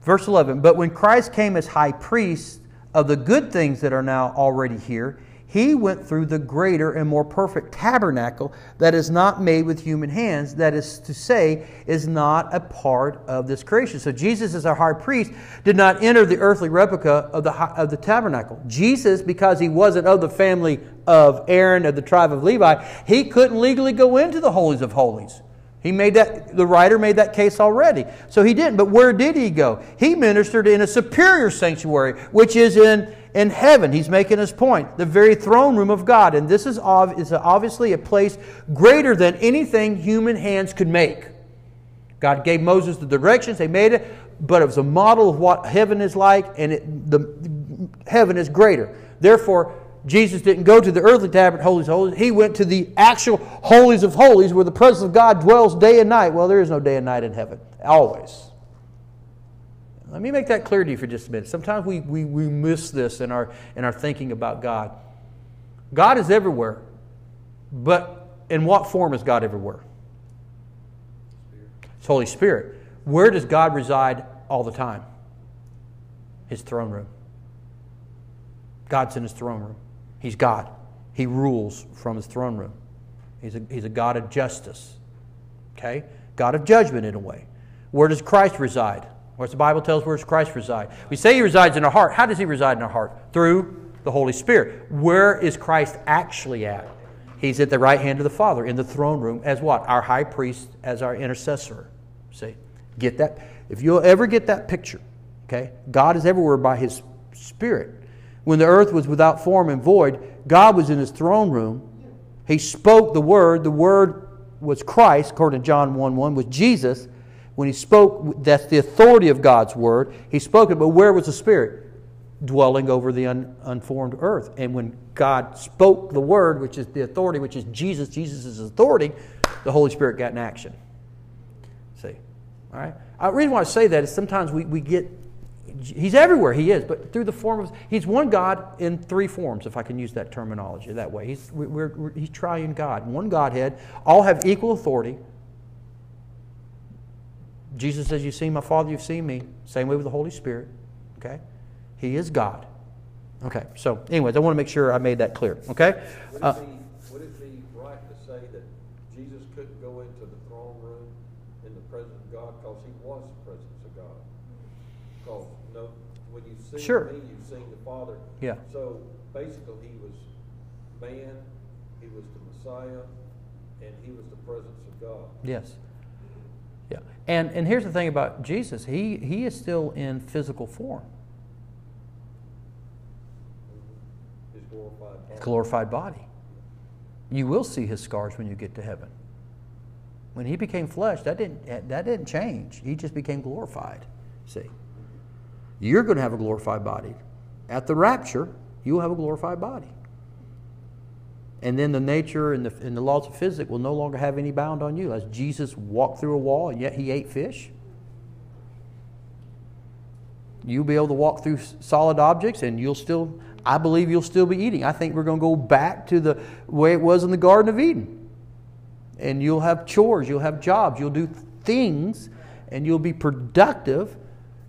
Verse 11 But when Christ came as high priest of the good things that are now already here, he went through the greater and more perfect tabernacle that is not made with human hands, that is to say, is not a part of this creation. So Jesus, as our high priest, did not enter the earthly replica of the, of the tabernacle. Jesus, because he wasn't of the family of Aaron, of the tribe of Levi, he couldn't legally go into the holies of holies. He made that, the writer made that case already. So he didn't. But where did he go? He ministered in a superior sanctuary, which is in in heaven. He's making his point. The very throne room of God. And this is, ov- is obviously a place greater than anything human hands could make. God gave Moses the directions, they made it, but it was a model of what heaven is like, and it, the, heaven is greater. Therefore, Jesus didn't go to the earthly tabernacle, holies of holies. He went to the actual holies of holies where the presence of God dwells day and night. Well, there is no day and night in heaven, always. Let me make that clear to you for just a minute. Sometimes we, we, we miss this in our, in our thinking about God. God is everywhere, but in what form is God everywhere? It's Holy Spirit. Where does God reside all the time? His throne room. God's in his throne room. He's God. He rules from his throne room. He's a, he's a God of justice. Okay? God of judgment in a way. Where does Christ reside? Whereas the Bible tells where does Christ reside? We say he resides in our heart. How does he reside in our heart? Through the Holy Spirit. Where is Christ actually at? He's at the right hand of the Father in the throne room as what? Our high priest, as our intercessor. See? Get that? If you'll ever get that picture, okay? God is everywhere by his Spirit. When the earth was without form and void, God was in his throne room. He spoke the word. The word was Christ, according to John 1 1, was Jesus. When he spoke, that's the authority of God's word. He spoke it, but where was the Spirit? Dwelling over the un, unformed earth. And when God spoke the word, which is the authority, which is Jesus, Jesus' authority, the Holy Spirit got in action. See? All right? Uh, the reason why I say that is sometimes we, we get, he's everywhere, he is, but through the form of, he's one God in three forms, if I can use that terminology that way. He's, we're, we're, he's triune God, one Godhead, all have equal authority, Jesus says, You've seen my Father, you've seen me. Same way with the Holy Spirit. Okay? He is God. Okay, so, anyways, I want to make sure I made that clear. Okay? Would Uh, it be, would it be right to say that Jesus couldn't go into the throne room in the presence of God because he was the presence of God? Because, no, when you see Sure. me, you've seen the Father. Yeah. So basically, he was man, he was the Messiah, and he was the presence of God. yes. And, and here's the thing about Jesus he, he is still in physical form, His glorified body. glorified body. You will see his scars when you get to heaven. When he became flesh, that didn't, that didn't change. He just became glorified. See? You're going to have a glorified body. At the rapture, you will have a glorified body. And then the nature and the, and the laws of physics will no longer have any bound on you. As Jesus walked through a wall and yet he ate fish, you'll be able to walk through solid objects and you'll still, I believe you'll still be eating. I think we're going to go back to the way it was in the Garden of Eden. And you'll have chores, you'll have jobs, you'll do things, and you'll be productive.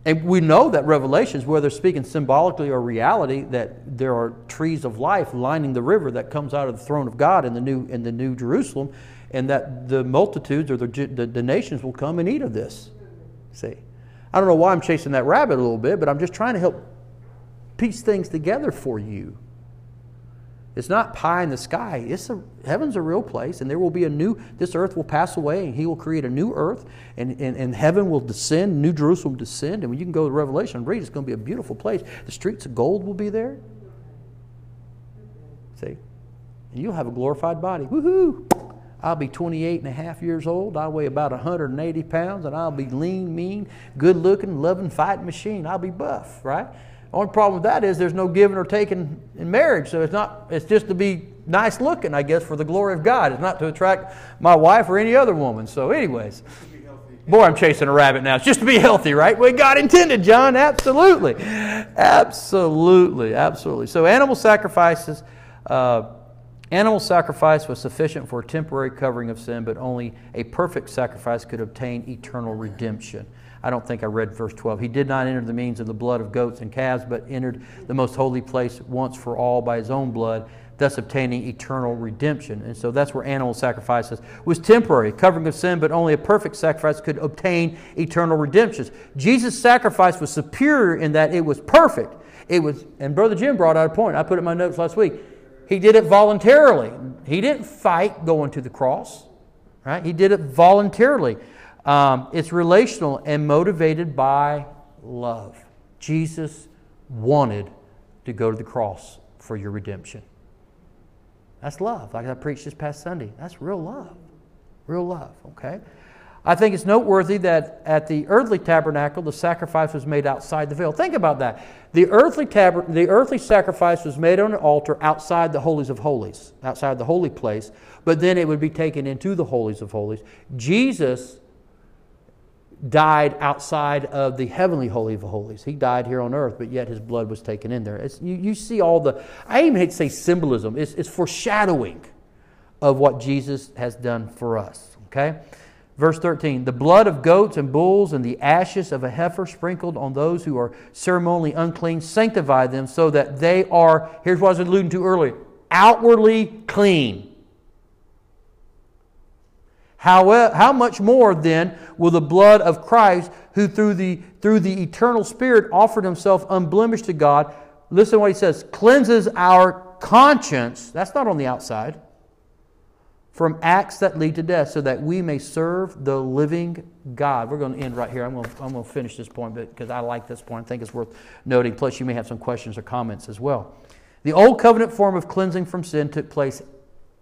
And we know that Revelations, whether speaking symbolically or reality, that there are trees of life lining the river that comes out of the throne of God in the new in the new Jerusalem, and that the multitudes or the, the, the nations will come and eat of this. See, I don't know why I'm chasing that rabbit a little bit, but I'm just trying to help piece things together for you. It's not pie in the sky. It's a, heaven's a real place, and there will be a new, this earth will pass away, and he will create a new earth, and, and, and heaven will descend, New Jerusalem descend, and when you can go to Revelation and read, it's going to be a beautiful place. The streets of gold will be there. See? And you'll have a glorified body. Woohoo! I'll be 28 and a half years old. I'll weigh about 180 pounds, and I'll be lean, mean, good looking, loving, fighting machine. I'll be buff, right? Only problem with that is there's no giving or taking in marriage, so it's not. It's just to be nice looking, I guess, for the glory of God. It's not to attract my wife or any other woman. So, anyways, boy, I'm chasing a rabbit now. It's just to be healthy, right? Way God intended, John. Absolutely, absolutely, absolutely. So, animal sacrifices. Uh, Animal sacrifice was sufficient for a temporary covering of sin, but only a perfect sacrifice could obtain eternal redemption. I don't think I read verse 12. He did not enter the means of the blood of goats and calves, but entered the most holy place once for all by his own blood, thus obtaining eternal redemption. And so that's where animal sacrifices was temporary, covering of sin, but only a perfect sacrifice could obtain eternal redemption. Jesus' sacrifice was superior in that it was perfect. It was, and Brother Jim brought out a point. I put it in my notes last week. He did it voluntarily. He didn't fight going to the cross, right? He did it voluntarily. Um, it's relational and motivated by love. Jesus wanted to go to the cross for your redemption. That's love, like I preached this past Sunday. That's real love. Real love, okay? I think it's noteworthy that at the earthly tabernacle, the sacrifice was made outside the veil. Think about that. The earthly, tab- the earthly sacrifice was made on an altar outside the holies of holies, outside the holy place, but then it would be taken into the holies of holies. Jesus died outside of the heavenly holy of holies. He died here on earth, but yet his blood was taken in there. You, you, see all the, I even hate to say symbolism, it's, it's foreshadowing of what Jesus has done for us. Okay? Verse 13 The blood of goats and bulls and the ashes of a heifer sprinkled on those who are ceremonially unclean sanctify them so that they are, here's what I was alluding to earlier, outwardly clean. How, how much more then will the blood of Christ, who through the, through the eternal Spirit offered himself unblemished to God, listen to what he says, cleanses our conscience, that's not on the outside, from acts that lead to death, so that we may serve the living God. We're going to end right here. I'm going to, I'm going to finish this point because I like this point. I think it's worth noting. Plus, you may have some questions or comments as well. The old covenant form of cleansing from sin took place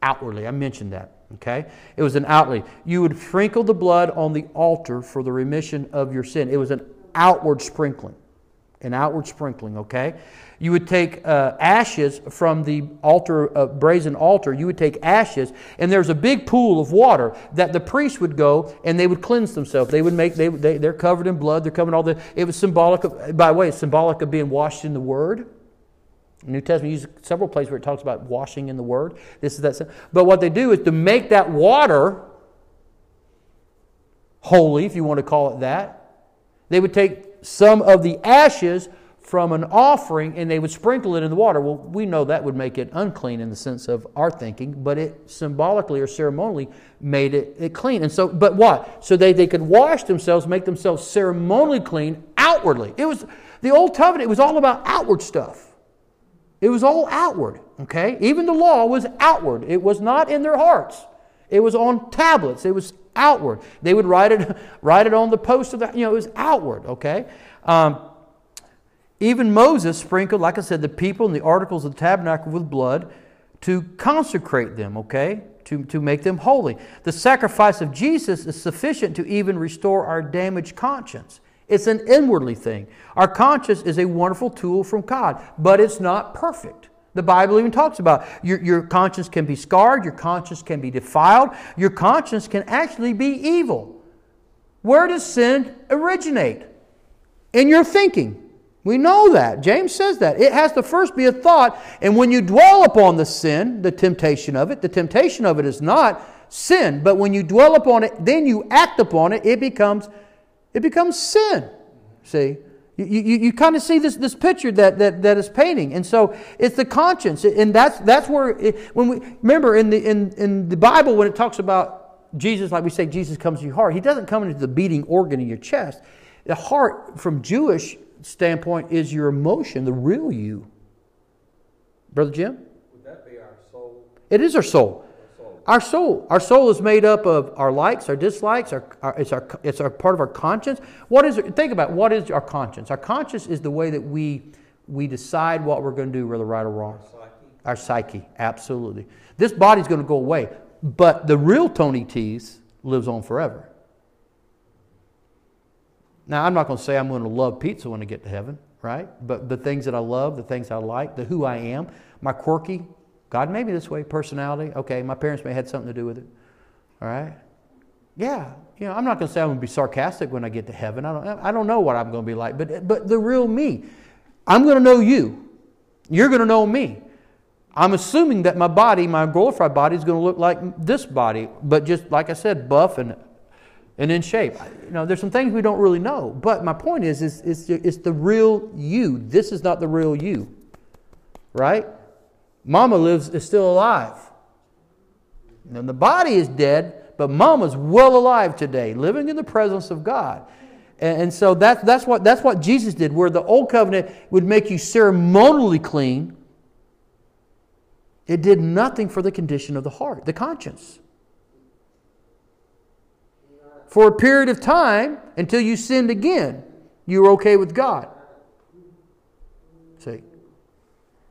outwardly. I mentioned that. Okay? It was an outwardly. You would sprinkle the blood on the altar for the remission of your sin. It was an outward sprinkling. An outward sprinkling, okay? You would take uh, ashes from the altar, uh, brazen altar. You would take ashes, and there's a big pool of water that the priest would go and they would cleanse themselves. They would make they, they they're covered in blood. They're covered all the. It was symbolic. Of, by the way, it's symbolic of being washed in the Word. New Testament uses several places where it talks about washing in the Word. This is that. But what they do is to make that water holy, if you want to call it that. They would take some of the ashes from an offering and they would sprinkle it in the water. Well, we know that would make it unclean in the sense of our thinking, but it symbolically or ceremonially made it, it clean. And so, but what? So they, they could wash themselves, make themselves ceremonially clean outwardly. It was the old covenant, it was all about outward stuff. It was all outward, okay? Even the law was outward. It was not in their hearts. It was on tablets. It was outward. They would write it, write it on the post of the, you know, it was outward, okay? Um, even Moses sprinkled, like I said, the people and the articles of the tabernacle with blood to consecrate them, okay? To, to make them holy. The sacrifice of Jesus is sufficient to even restore our damaged conscience. It's an inwardly thing. Our conscience is a wonderful tool from God, but it's not perfect. The Bible even talks about your, your conscience can be scarred, your conscience can be defiled, your conscience can actually be evil. Where does sin originate? In your thinking. We know that. James says that. It has to first be a thought, and when you dwell upon the sin, the temptation of it, the temptation of it is not sin, but when you dwell upon it, then you act upon it, it becomes it becomes sin. See? You, you, you kind of see this, this picture that, that, that is painting. And so it's the conscience. And that's, that's where, it, when we, remember in the, in, in the Bible, when it talks about Jesus, like we say, Jesus comes to your heart, he doesn't come into the beating organ in your chest. The heart, from Jewish standpoint is your emotion, the real you. Brother Jim? Would that be our soul? It is our soul. Our soul. Our soul is made up of our likes, our dislikes. Our, our, it's our it's our part of our conscience. What is? Think about it. what is our conscience. Our conscience is the way that we we decide what we're going to do, whether right or wrong. Psyche. Our psyche, absolutely. This body's going to go away, but the real Tony Tees lives on forever. Now, I'm not going to say I'm going to love pizza when I get to heaven, right? But the things that I love, the things I like, the who I am, my quirky, God made me this way, personality. Okay, my parents may have had something to do with it. All right? Yeah, you know, I'm not going to say I'm going to be sarcastic when I get to heaven. I don't, I don't know what I'm going to be like, but, but the real me. I'm going to know you. You're going to know me. I'm assuming that my body, my glorified body, is going to look like this body, but just like I said, buff and, and in shape. You know, there's some things we don't really know. But my point is, is, is it's the real you. This is not the real you. Right? Mama lives is still alive. And the body is dead, but mama's well alive today, living in the presence of God. And, and so that, that's, what, that's what Jesus did, where the old covenant would make you ceremonially clean. It did nothing for the condition of the heart, the conscience. For a period of time, until you sinned again, you were okay with God. See?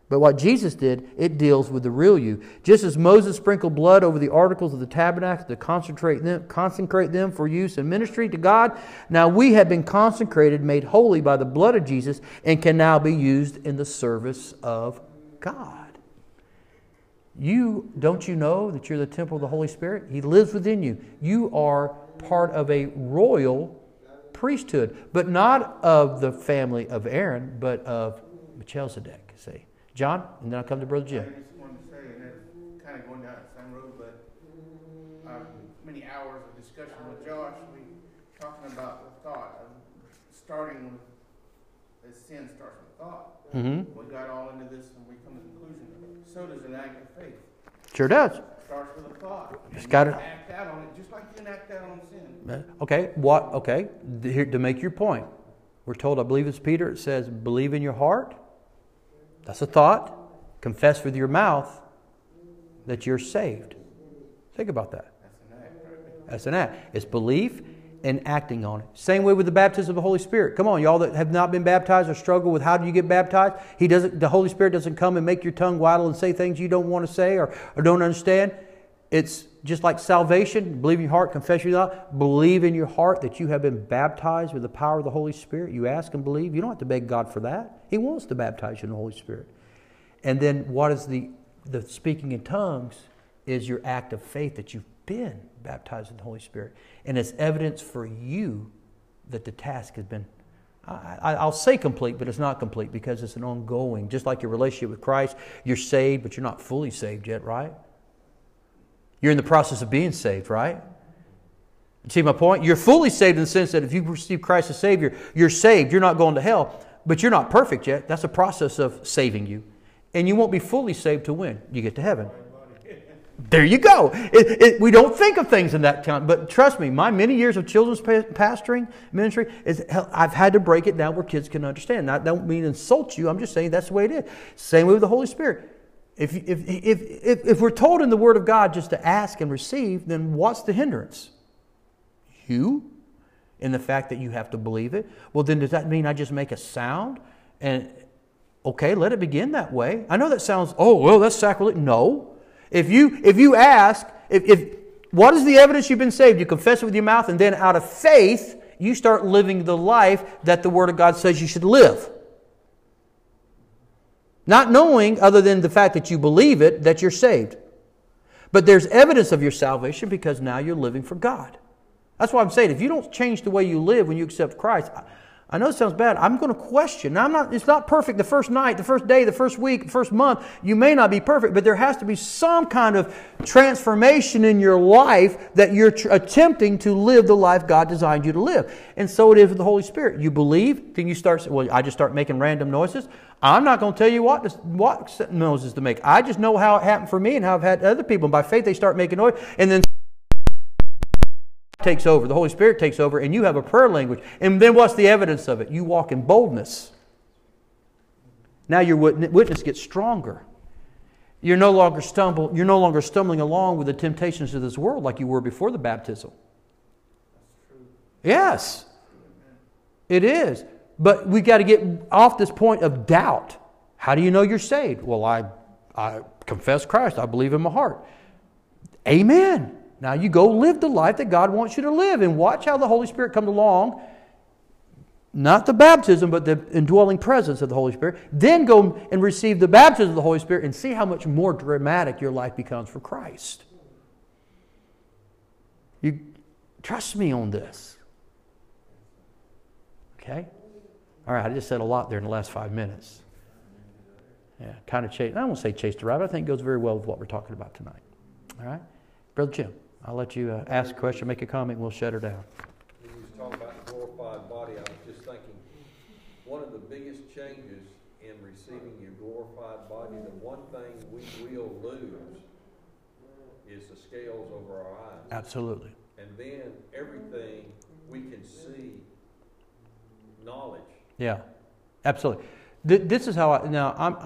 But what Jesus did, it deals with the real you. Just as Moses sprinkled blood over the articles of the tabernacle to concentrate them, consecrate them for use in ministry to God, now we have been consecrated, made holy by the blood of Jesus, and can now be used in the service of God. You don't you know that you're the temple of the Holy Spirit? He lives within you. You are part of a royal priesthood, but not of the family of Aaron, but of Melchizedek. See. John, and then I'll come to Brother Jim. I just wanted to say, and it's kind of going down the same road, but uh, many hours of discussion with Josh, we talking about the thought of starting with that sin starts with thought. Mm-hmm. We got all into this and we come to the conclusion. So does an act of faith. Sure does. It starts with a thought. Just And gotta- act out on it, just like you can act out on sin. Uh, Okay, what? Okay, here, to make your point, we're told, I believe it's Peter, it says, believe in your heart. That's a thought. Confess with your mouth that you're saved. Think about that. That's an act. It's belief and acting on it. Same way with the baptism of the Holy Spirit. Come on, y'all that have not been baptized or struggle with how do you get baptized? He doesn't. The Holy Spirit doesn't come and make your tongue waddle and say things you don't want to say or, or don't understand. It's just like salvation. Believe in your heart, confess your mouth. Believe in your heart that you have been baptized with the power of the Holy Spirit. You ask and believe. You don't have to beg God for that. He wants to baptize you in the Holy Spirit. And then what is the the speaking in tongues is your act of faith that you've been baptized in the Holy Spirit. And it's evidence for you that the task has been, I, I- I'll say complete, but it's not complete because it's an ongoing. Just like your relationship with Christ, you're saved, but you're not fully saved yet, right? You're in the process of being saved, right? You see my point? You're fully saved in the sense that if you receive Christ as Savior, you're saved. You're not going to hell, but you're not perfect yet. That's a process of saving you. And you won't be fully saved to when you get to heaven. There you go. It, it, we don't think of things in that time, but trust me, my many years of children's pastoring ministry is I've had to break it down where kids can understand. I don't mean insult you. I'm just saying that's the way it is. Same way with the Holy Spirit. If, if, if, if, if we're told in the Word of God just to ask and receive, then what's the hindrance? You, in the fact that you have to believe it. Well, then does that mean I just make a sound and okay, let it begin that way? I know that sounds oh well, that's sacrilege. No, if you if you ask if, if what is the evidence you've been saved? You confess it with your mouth, and then out of faith you start living the life that the Word of God says you should live. Not knowing, other than the fact that you believe it, that you're saved. But there's evidence of your salvation because now you're living for God. That's why I'm saying if you don't change the way you live when you accept Christ, I, I know it sounds bad. I'm going to question. Now, I'm not. It's not perfect the first night, the first day, the first week, the first month. You may not be perfect, but there has to be some kind of transformation in your life that you're tr- attempting to live the life God designed you to live. And so it is with the Holy Spirit. You believe, then you start. Well, I just start making random noises. I'm not going to tell you what to, what noises to make. I just know how it happened for me and how I've had other people. And by faith, they start making noise, and then takes over. The Holy Spirit takes over, and you have a prayer language. And then what's the evidence of it? You walk in boldness. Now your witness gets stronger. You're no longer stumble, you're no longer stumbling along with the temptations of this world like you were before the baptism. Yes. It is. But we got to get off this point of doubt. How do you know you're saved? Well, I, I confess Christ. I believe in my heart. Amen. Now you go live the life that God wants you to live and watch how the Holy Spirit comes along. Not the baptism, but the indwelling presence of the Holy Spirit. Then go and receive the baptism of the Holy Spirit and see how much more dramatic your life becomes for Christ. You trust me on this. Okay? All right, I just said a lot there in the last five minutes. Yeah, kind of chase. I won't say chase the rabbit. I think it goes very well with what we're talking about tonight. All right? Brother Jim, I'll let you uh, ask a question, make a comment, and we'll shut her down. When you was talking about the glorified body, I was just thinking, one of the biggest changes in receiving your glorified body, the one thing we will lose is the scales over our eyes. Absolutely. And then everything we can see, knowledge. Yeah, absolutely. Th- This is how I, now I'm,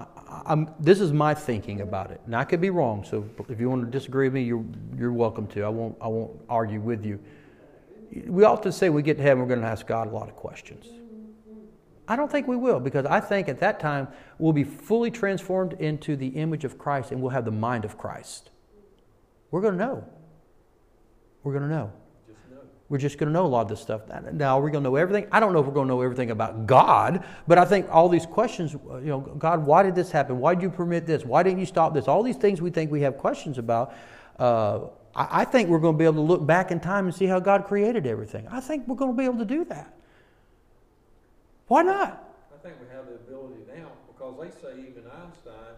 I'm, this is my thinking about it. And I could be wrong, so if you want to disagree with me, you're, you're welcome to. I won't, I won't argue with you. We often say we get to heaven, we're going to ask God a lot of questions. I don't think we will because I think at that time we'll be fully transformed into the image of Christ and we'll have the mind of Christ. We're going to know. We're going to know. We're just going to know a lot of this stuff. Now, we're we going to know everything? I don't know if we're going to know everything about God, but I think all these questions, you know, God, why did this happen? Why did you permit this? Why didn't you stop this? All these things we think we have questions about. Uh, I, think we're going to be able to look back in time and see how God created everything. I think we're going to be able to do that. Why not? I think we have the ability now because they say even Einstein,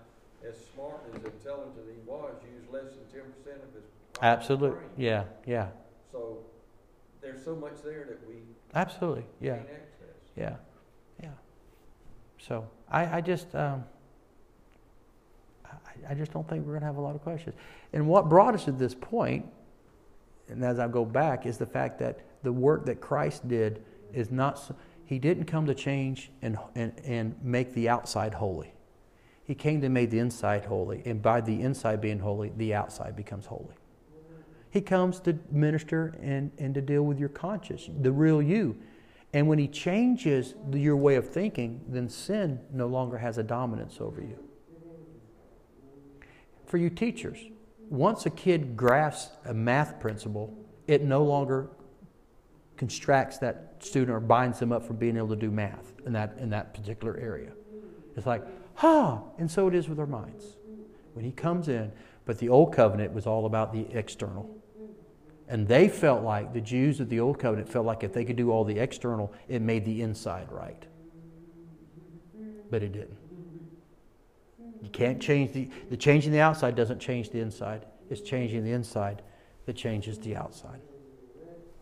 as smart and as intelligent as he was, used less than ten percent of his Absolutely. brain. Yeah, yeah. So there's so much there that we Absolutely. Yeah. access. Yeah, yeah. So I, I just, um, I, I just don't think we're going to have a lot of questions. And what brought us to this point, and as I go back, is the fact that the work that Christ did is not. s- He didn't come to change and and and make the outside holy. He came to make the inside holy, and by the inside being holy, the outside becomes holy. He comes to minister and, and to deal with your conscience, the real you. And when he changes your way of thinking, then sin no longer has a dominance over you. For you teachers, once a kid grasps a math principle, it no longer constracts that student or binds them up from being able to do math in that, in that particular area. It's like, ha! And so it is with our minds. When he comes in, but the old covenant was all about the external. And they felt like, the Jews of the Old Covenant felt like if they could do all the external, it made the inside right. But it didn't. You can't change the, the changing the outside doesn't change the inside. It's changing the inside that changes the outside.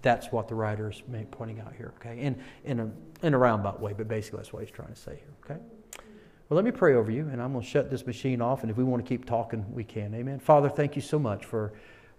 That's what the writer is pointing out here, okay? In, in, a, in a roundabout way, but basically that's what he's trying to say here, okay? Well, let me pray over you, and I'm going to shut this machine off, and if we want to keep talking, we can. Amen. Father, thank you so much for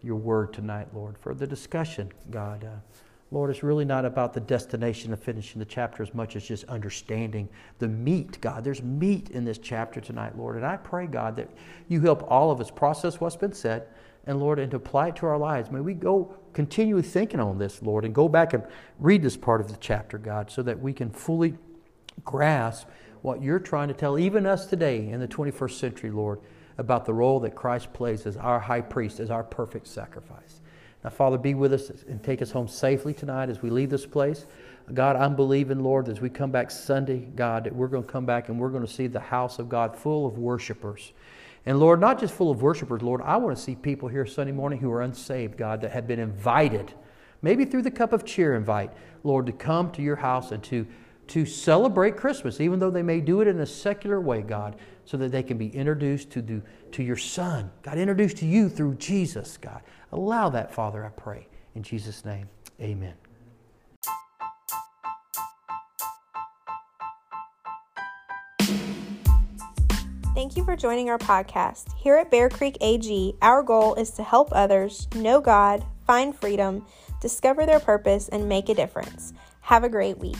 your word tonight, Lord, for the discussion, God. Uh, Lord, it's really not about the destination of finishing the chapter as much as just understanding the meat, God. There's meat in this chapter tonight, Lord. And I pray, God, that you help all of us process what's been said, and Lord, and to apply it to our lives. May we go continually thinking on this, Lord, and go back and read this part of the chapter, God, so that we can fully grasp what you're trying to tell even us today in the 21st century, Lord, about the role that Christ plays as our high priest, as our perfect sacrifice. Now, Father, be with us and take us home safely tonight as we leave this place. God, I'm believing, Lord, as we come back Sunday, God, that we're going to come back and we're going to see the house of God full of worshipers. And Lord, not just full of worshipers, Lord, I want to see people here Sunday morning who are unsaved, God, that have been invited, maybe through the cup of cheer invite, Lord, to come to your house and to, to celebrate Christmas, even though they may do it in a secular way, God, so that they can be introduced to, the, to your Son. God, introduced to you through Jesus, God. Allow that, Father, I pray. In Jesus' name, amen. Thank you for joining our podcast. Here at Bear Creek AG, our goal is to help others know God, find freedom, discover their purpose, and make a difference. Have a great week.